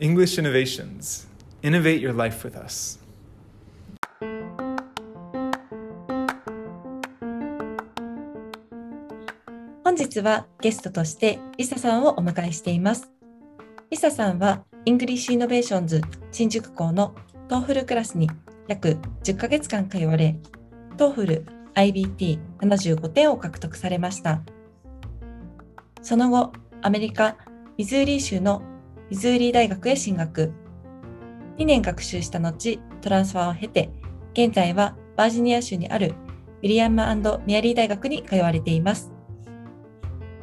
English Innovations. Innovate your life with us. 本日はゲストとしてリサさんをお迎えしています。リサさんは English Innovations 新宿校の TOEFL クラスに約10ヶ月間通われ、TOEFL IBT75 点を獲得されました。その後、アメリカ・ミズーリー州のミズーリー大学へ進学。2年学習した後、 transfer を経て、現在はバージニア州にあるウィリアムメアリー大学に通われています。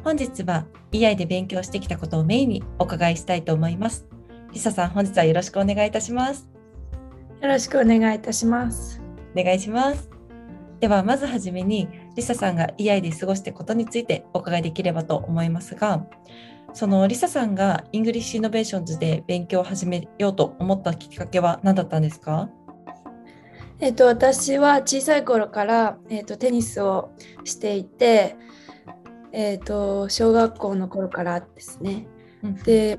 本日は EI で勉強してきたことをメインにお伺いしたいと思います。リサさん、本日はよろしくお願いいたします。よろしくお願いいたします。お願いします。では、まずはじめに、リサさんが EI で過ごしたことについてお伺いできればと思いますが、そのリサさんが English Innovations で勉強を始めようと思ったきっかけは何だったんですか？えっと、私は小さい頃から、えっと、テニスをしていて、えっと、小学校の頃からですね。うん、で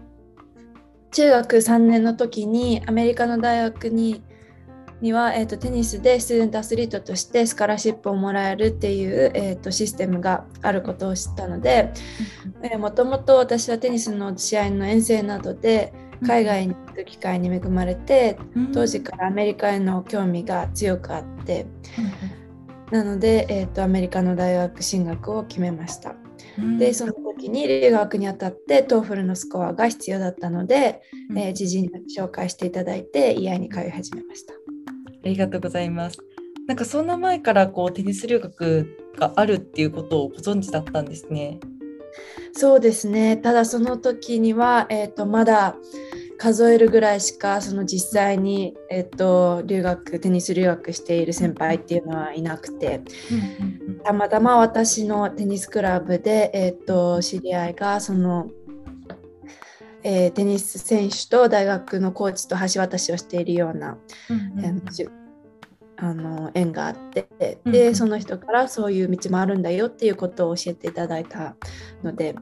中学3年の時にアメリカの大学にには、えーと、テニスでスチューデントアスリートとしてスカラシップをもらえるっていう、えーと、システムがあることを知ったのでもともと私はテニスの試合の遠征などで海外に行く機会に恵まれて、当時からアメリカへの興味が強くあって、なので、えーと、アメリカの大学進学を決めました。でその時に留学にあたって TOEFL のスコアが必要だったので、えー、知人に紹介していただいて EI に通い始めました。ありがとうございます。なんかそんな前からこうテニス留学があるっていうことをご存知だったんですね。そうですね。ただその時には、えーと、まだ数えるぐらいしかその実際に、えーと、留学テニス留学している先輩っていうのはいなくて、たまたま私のテニスクラブで、えーと知り合いがそのえー、テニス選手と大学のコーチと橋渡しをしているような、うんうん、あの縁があってで、うん、その人からそういう道もあるんだよっていうことを教えていただいたので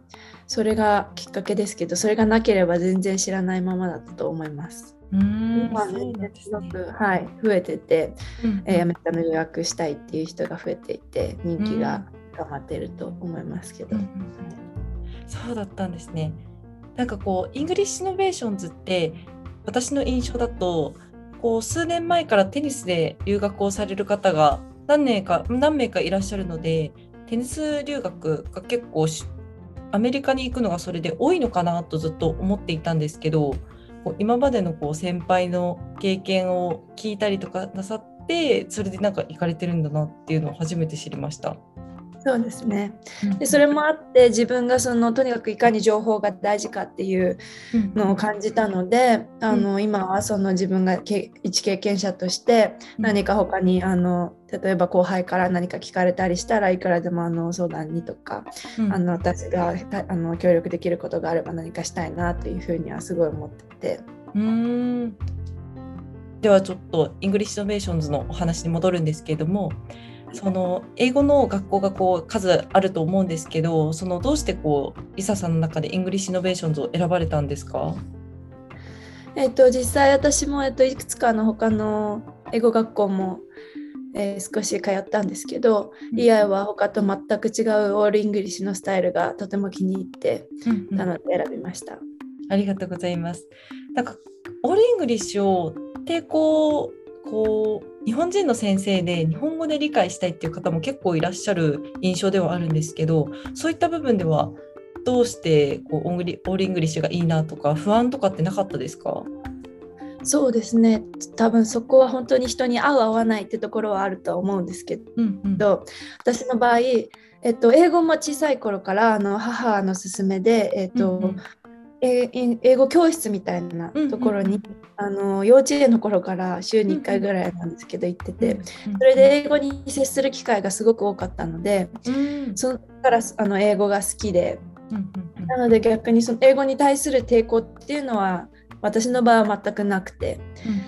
それがきっかけですけどそれがなければ全然知らないままだったと思います。うん今ねすごく、はい、増えてて、うん、えー、アメリカの予約したいっていう人が増えていて人気が高まっていると思いますけど。うんうん、そうだったんですね。なんかこう English Innovations って私の印象だとこう数年前からテニスで留学をされる方が何年か何名かいらっしゃるのでテニス留学が結構アメリカに行くのがそれで多いのかなとずっと思っていたんですけど今までのこう先輩の経験を聞いたりとかなさってそれでなんか行かれてるんだなっていうのを初めて知りました。そうですね。でそれもあって自分がそのとにかくいかに情報が大事かっていうのを感じたので、うん、あの今はその自分が一経験者として何か他にあの例えば後輩から何か聞かれたりしたらいくらでもあの相談にとか、うん、あの私があの協力できることがあれば何かしたいなというふうにはすごい思ってて。うん。ではちょっと English Innovations のお話に戻るんですけれどもその英語の学校がこう数あると思うんですけどそのどうしてこうリサさんの中で English Innovations を選ばれたんですか？えっと、実際私も、えっと、いくつかの他の英語学校も、えー、少し通ったんですけど、うん、 EI は他と全く違う all English のスタイルがとても気に入って、うん、なので選びました。ありがとうございます。なんか all English を抵抗こう日本人の先生で日本語で理解したいっていう方も結構いらっしゃる印象ではあるんですけどそういった部分ではどうしてこう all English がいいなとか不安とかってなかったですか？そうですね。多分そこは本当に人に合う合わないってところはあると思うんですけど、うんうん、私の場合、えっと、英語も小さい頃からあの母の勧めで、えっと、うんうん英語教室みたいなところに、うん。うん、あの幼稚園の頃から週に1回ぐらいなんですけど行ってて、それで英語に接する機会がすごく多かったので、うん、そこからあの英語が好きで、なので逆にその英語に対する抵抗っていうのは私の場合は全くなくて、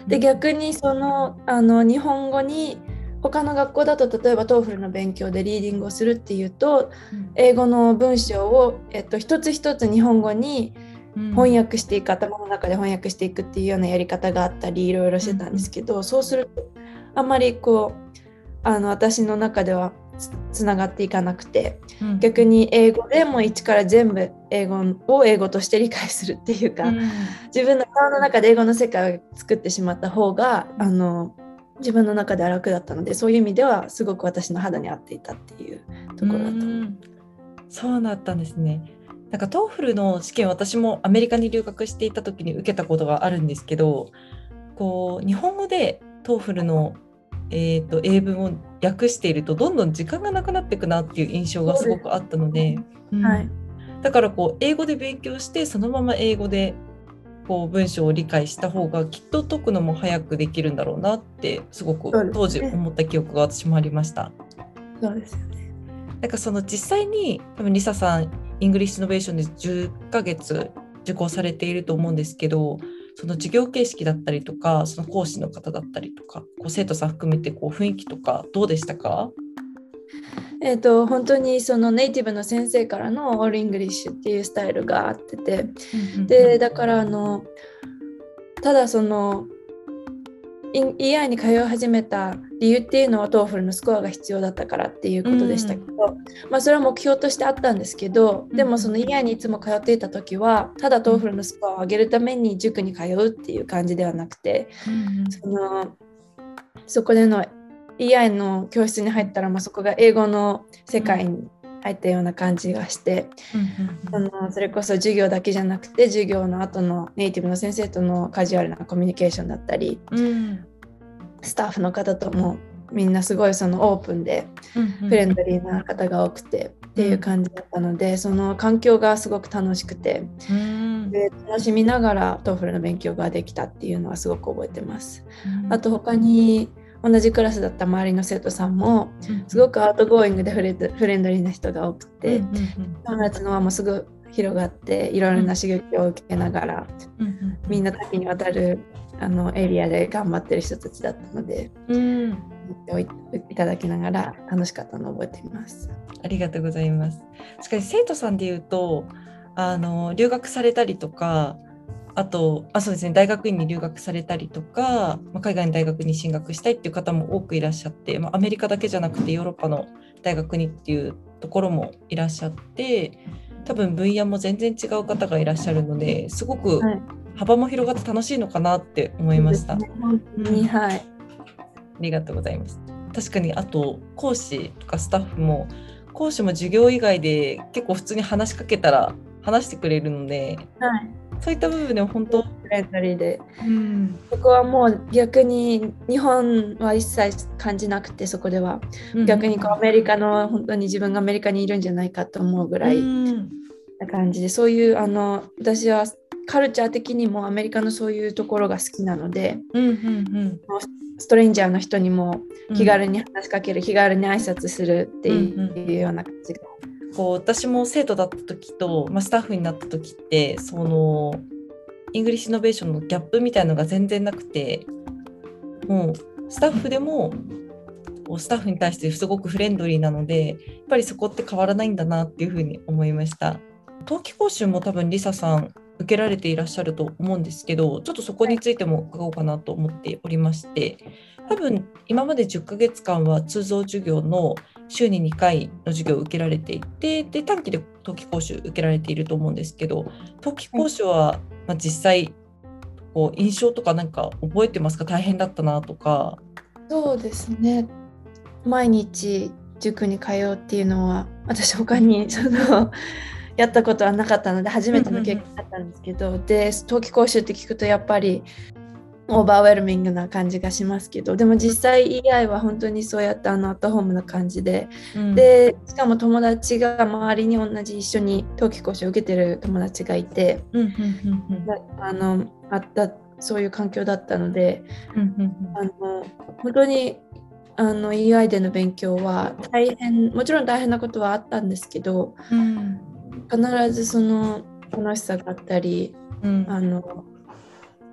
で逆にそのあの日本語に他の学校だと例えば TOEFL の勉強でリーディングをするっていうと、英語の文章を、えっと、一つ一つ日本語に翻訳していく頭の中で翻訳していくっていうようなやり方があったりいろいろしてたんですけど、そうするとあんまりこうあの私の中ではつながっていかなくて、うん、逆に英語でも一から全部英語を英語として理解するっていうか、うん、自分の顔の中で英語の世界を作ってしまった方があの自分の中では楽だったのでそういう意味ではすごく私の肌に合っていたっていうところだと思う。うん、そうだったんですね。なんか TOEFL の試験私もアメリカに留学していた時に受けたことがあるんですけどこう日本語で TOEFL のえーと、英文を訳しているとどんどん時間がなくなっていくなっていう印象がすごくあったので、うん、はい、だからこう英語で勉強してそのまま英語でこう文章を理解した方がきっと解くのも早くできるんだろうなってすごく当時思った記憶が私もありました。そうですよね。なんかその実際に多分リサさん English Innovation で10ヶ月受講されていると思うんですけどその授業形式だったりとかその講師の方だったりとかこう生徒さん含めてこう雰囲気とかどうでしたか？えーと、本当にそのネイティブの先生からの all English っていうスタイルがあってて、でだからあのただその EI に通い始めた理由っていうのは TOEFL のスコアが必要だったからっていうことでしたけど、うん、まあ、それは目標としてあったんですけどでもその EI にいつも通っていた時はただ TOEFL のスコアを上げるために塾に通うっていう感じではなくて、うん、そのそこでの EI の教室に入ったら、まあ、そこが英語の世界に入ったような感じがして、そのそれこそ授業だけじゃなくて授業の後のネイティブの先生とのカジュアルなコミュニケーションだったり、うん、スタッフの方ともみんなすごいそのオープンでフレンドリーな方が多くてっていう感じだったので、その環境がすごく楽しくて、で楽しみながら TOEFL の勉強ができたっていうのはすごく覚えてます。あと他に同じクラスだった周りの生徒さんもすごく outgoing でフレフレンドリーな人が多くて、友達の輪もすぐ広がっていろいろな刺激を受けながら、みんな多岐にわたるあのエリアで頑張ってる人たちだったので、うん、いただきながら楽しかったのを覚えています。ありがとうございます。しかし生徒さんでいうとあの留学されたりとかあとあそうですね大学院に留学されたりとか、まあ、海外の大学に進学したいっていう方も多くいらっしゃって、まあ、アメリカだけじゃなくてヨーロッパの大学にっていうところもいらっしゃって多分分野も全然違う方がいらっしゃるのですごく幅も広がって楽しいのかなって思いました。はい、はい、ありがとうございます。確かにあと講師とかスタッフも講師も授業以外で結構普通に話しかけたら話してくれるので、はい、そういった部分でも本当フレンドリーで、うん、そこはもう逆に日本は一切感じなくてそこでは、うん、逆にこうアメリカの本当に自分がアメリカにいるんじゃないかと思うぐらいな感じで、そういうあの私はカルチャー的にもアメリカのそういうところが好きなので、うんうんうん、 stranger の人にも気軽に話しかける、うん、気軽に挨拶するっていうような感じがこう私も生徒だった時と、まあ、スタッフになった時ってその English Innovation のギャップみたいのが全然なくてもうスタッフでもスタッフに対してすごくフレンドリーなのでやっぱりそこって変わらないんだなっていうふうに思いました。冬季講習も多分リサさん受けられていらっしゃると思うんですけどちょっとそこについても伺おうかなと思っておりまして多分今まで10ヶ月間は通常授業の週に2回の授業を受けられていてで短期で冬季講習受けられていると思うんですけど冬季講習は、まあ、実際こう印象とか何か覚えてますか？大変だったなとか。そうですね。毎日塾に通うっていうのは私他にそのやったことはなかったので初めての経験だったんですけど、で冬季講習って聞くとやっぱりオーバーウェルミングな感じがしますけどでも実際 EI は本当にそうやってあのアットホームな感じで、うん、でしかも友達が周りに同じ一緒に冬季講習を受けてる友達がいて、あのあったそういう環境だったので、あの本当にあの EI での勉強は大変もちろん大変なことはあったんですけど、うん、必ずその楽しさがあったり、うん、あの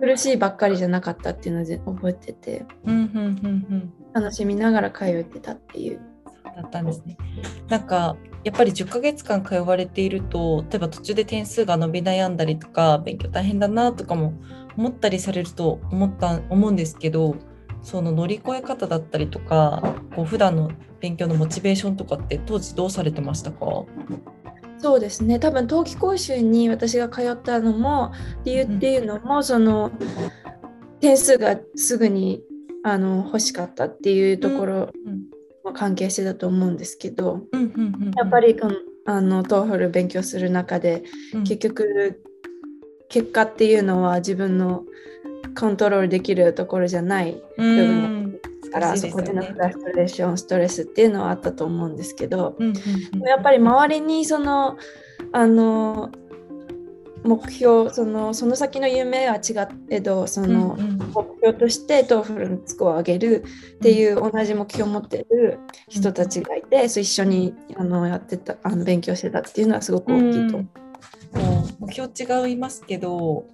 苦しいばっかりじゃなかったっていうので覚えてて、うんうんうんうん、楽しみながら通ってたっていう。だったんですね。なんかやっぱり10ヶ月間通われていると例えば途中で点数が伸び悩んだりとか勉強大変だなとかも思ったりされると思った思うんですけどその乗り越え方だったりとかこう普段の勉強のモチベーションとかって当時どうされてましたか？そうですね。多分冬季講習に私が通ったのも理由っていうのも、うん、その点数がすぐにあの欲しかったっていうところも関係してたと思うんですけど、やっぱりあの TOEFL 勉強する中で、結局結果っていうのは自分のコントロールできるところじゃない部分から、そこでのフラストレーションストレスっていうのはあったと思うんですけど、やっぱり周りにそのあの目標そのその先の夢は違えどその目標として TOEFL のスコアを上げるっていう同じ目標を持ってる人たちがいて、そう一緒にあのやってたあの勉強してたっていうのはすごく大きいと思う。う目標違いますけど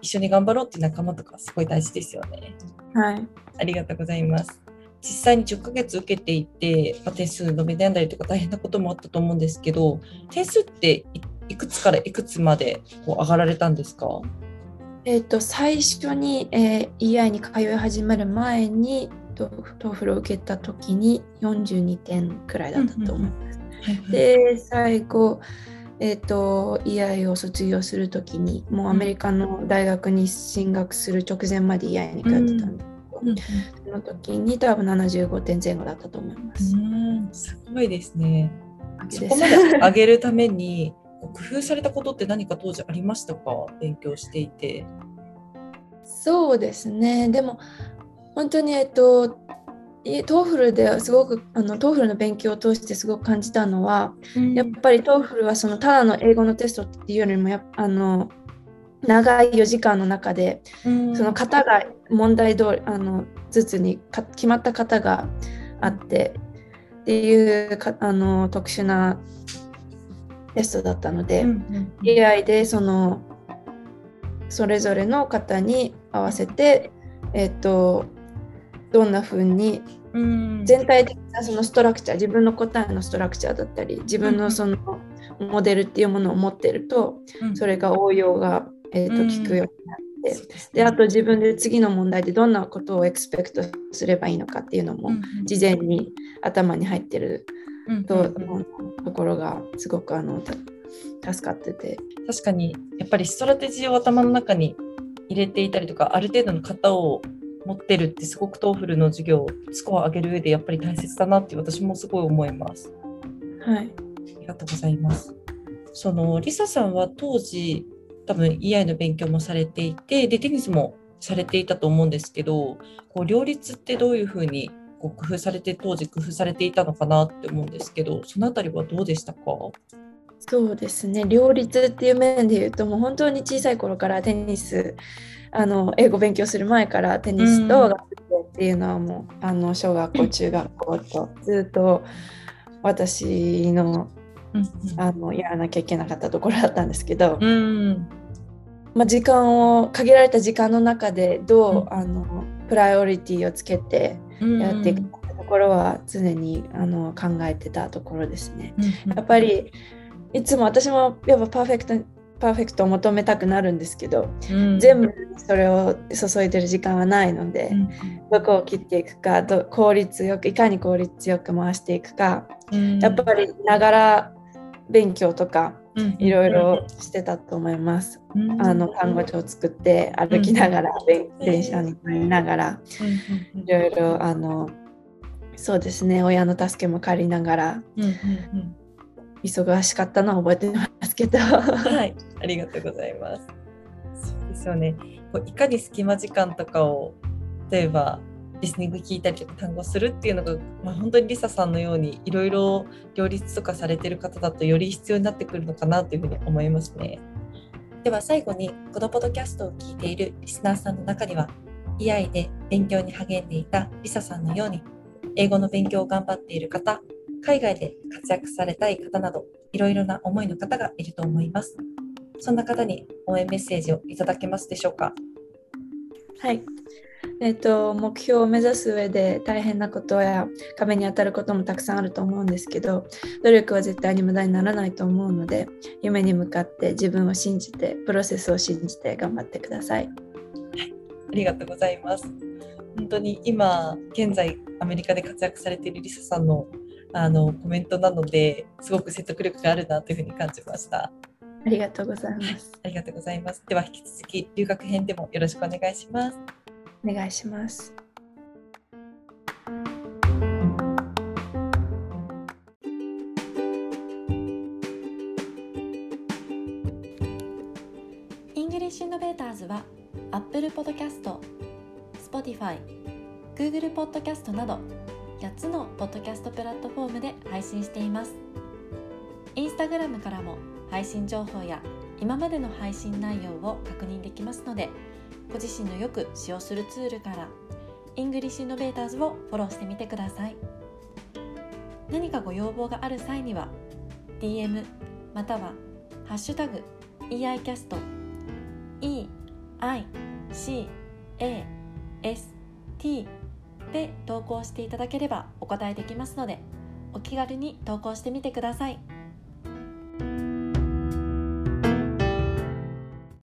一緒に頑張ろうっていう仲間とかすごい大事ですよね。はい。ありがとうございます。実際に10ヶ月受けていて、まあ、点数伸び悩んだりとか大変なこともあったと思うんですけど、点数っていくつからいくつまでこう上がられたんですか？えーと、最初に、えー、EI に通い始める前に TOEFL を受けた時に42点くらいだったと思います。で最後、えーと、EI を卒業する時にもうアメリカの大学に進学する直前まで EI に通ってたんですけど、うん、その時に多分75点前後だったと思います。すごいですね。そこまで上げるために工夫されたことって何か当時ありましたか？勉強していて。そうですねでも本当にえっと TOEFL ですごくあの TOEFL の勉強を通してすごく感じたのは、うん、やっぱり TOEFL はそのただの英語のテストっていうよりもやあの長い4時間の中で、うん、その型が問題通りあのずつに決まった型があってっていうかあの特殊なテストだったので、うんうん、AI でそのそれぞれの方に合わせて、えーと、どんな風に全体的なそのストラクチャー自分の答えのストラクチャーだったり自分のそのモデルっていうものを持ってると、それが応用が、えーと、効くようになって、であと自分で次の問題でどんなことを expect すればいいのかっていうのも事前に頭に入ってると,、ところがすごくあの助かってて。確かにやっぱりストラテジーを頭の中に入れていたりとかある程度の型を持ってるってすごく TOEFL の授業スコア上げる上でやっぱり大切だなって私もすごい思います。はい、ありがとうございます。そのリサさんは当時多分 EI の勉強もされていてでテニスもされていたと思うんですけどこう両立ってどういうふうにこう工夫されて当時工夫されていたのかなって思うんですけどその辺りはどうでしたか？そうですね。両立っていう面で言うともう本当に小さい頃からテニスあの英語勉強する前からテニスと学校っていうのはもうあの小学校中学校とずっと私のあのやらなきゃいけなかったところだったんですけど、まあ、時間を限られた時間の中でどう、あのプライオリティをつけてやっていくところは常にあの考えてたところですね。やっぱりいつも私もやっぱパーフェクトパーフェクトを求めたくなるんですけど、うん、全部それを注いでる時間はないので、うん、どこを切っていくかど効率よくいかに効率よく回していくか、うん、やっぱりながら勉強とかいろいろしてたと思います。あの看護師を作って歩きながら、電車に乗りながら、いろいろあのそうですね親の助けも借りながら、忙しかったのは覚えてますけど。はい、ありがとうございます。そうですよね。こういかに隙間時間とかを例えばリスニング聞いたりとか単語するっていうのが、まあ、本当にリサさんのようにいろいろ両立とかされてる方だとより必要になってくるのかなというふうに思いますね。では最後にこのポッドキャストを聞いているリスナーさんの中には EI で勉強に励んでいたリサさんのように英語の勉強を頑張っている方海外で活躍されたい方などいろいろな思いの方がいると思います。そんな方に応援メッセージをいただけますでしょうか？はいえーと、目標を目指す上で大変なことや壁に当たることもたくさんあると思うんですけど努力は絶対に無駄にならないと思うので夢に向かって自分を信じてプロセスを信じて頑張ってください。はい、ありがとうございます。本当に今現在アメリカで活躍されているリサさんのあのコメントなのですごく説得力があるなというふうに感じました。ありがとうございます。ありがとうございます。では引き続き留学編でもよろしくお願いします。お願いします。 English Innovators は Apple Podcast、Spotify、Google Podcast など8つのポッドキャストプラットフォームで配信しています。インスタグラムからも配信情報や今までの配信内容を確認できますので、ご自身のよく使用するツールから English Innovators をフォローしてみてください何かご要望がある際には DM またはハッシュタグ EICAST EICAST で投稿していただければお答えできますのでお気軽に投稿してみてください。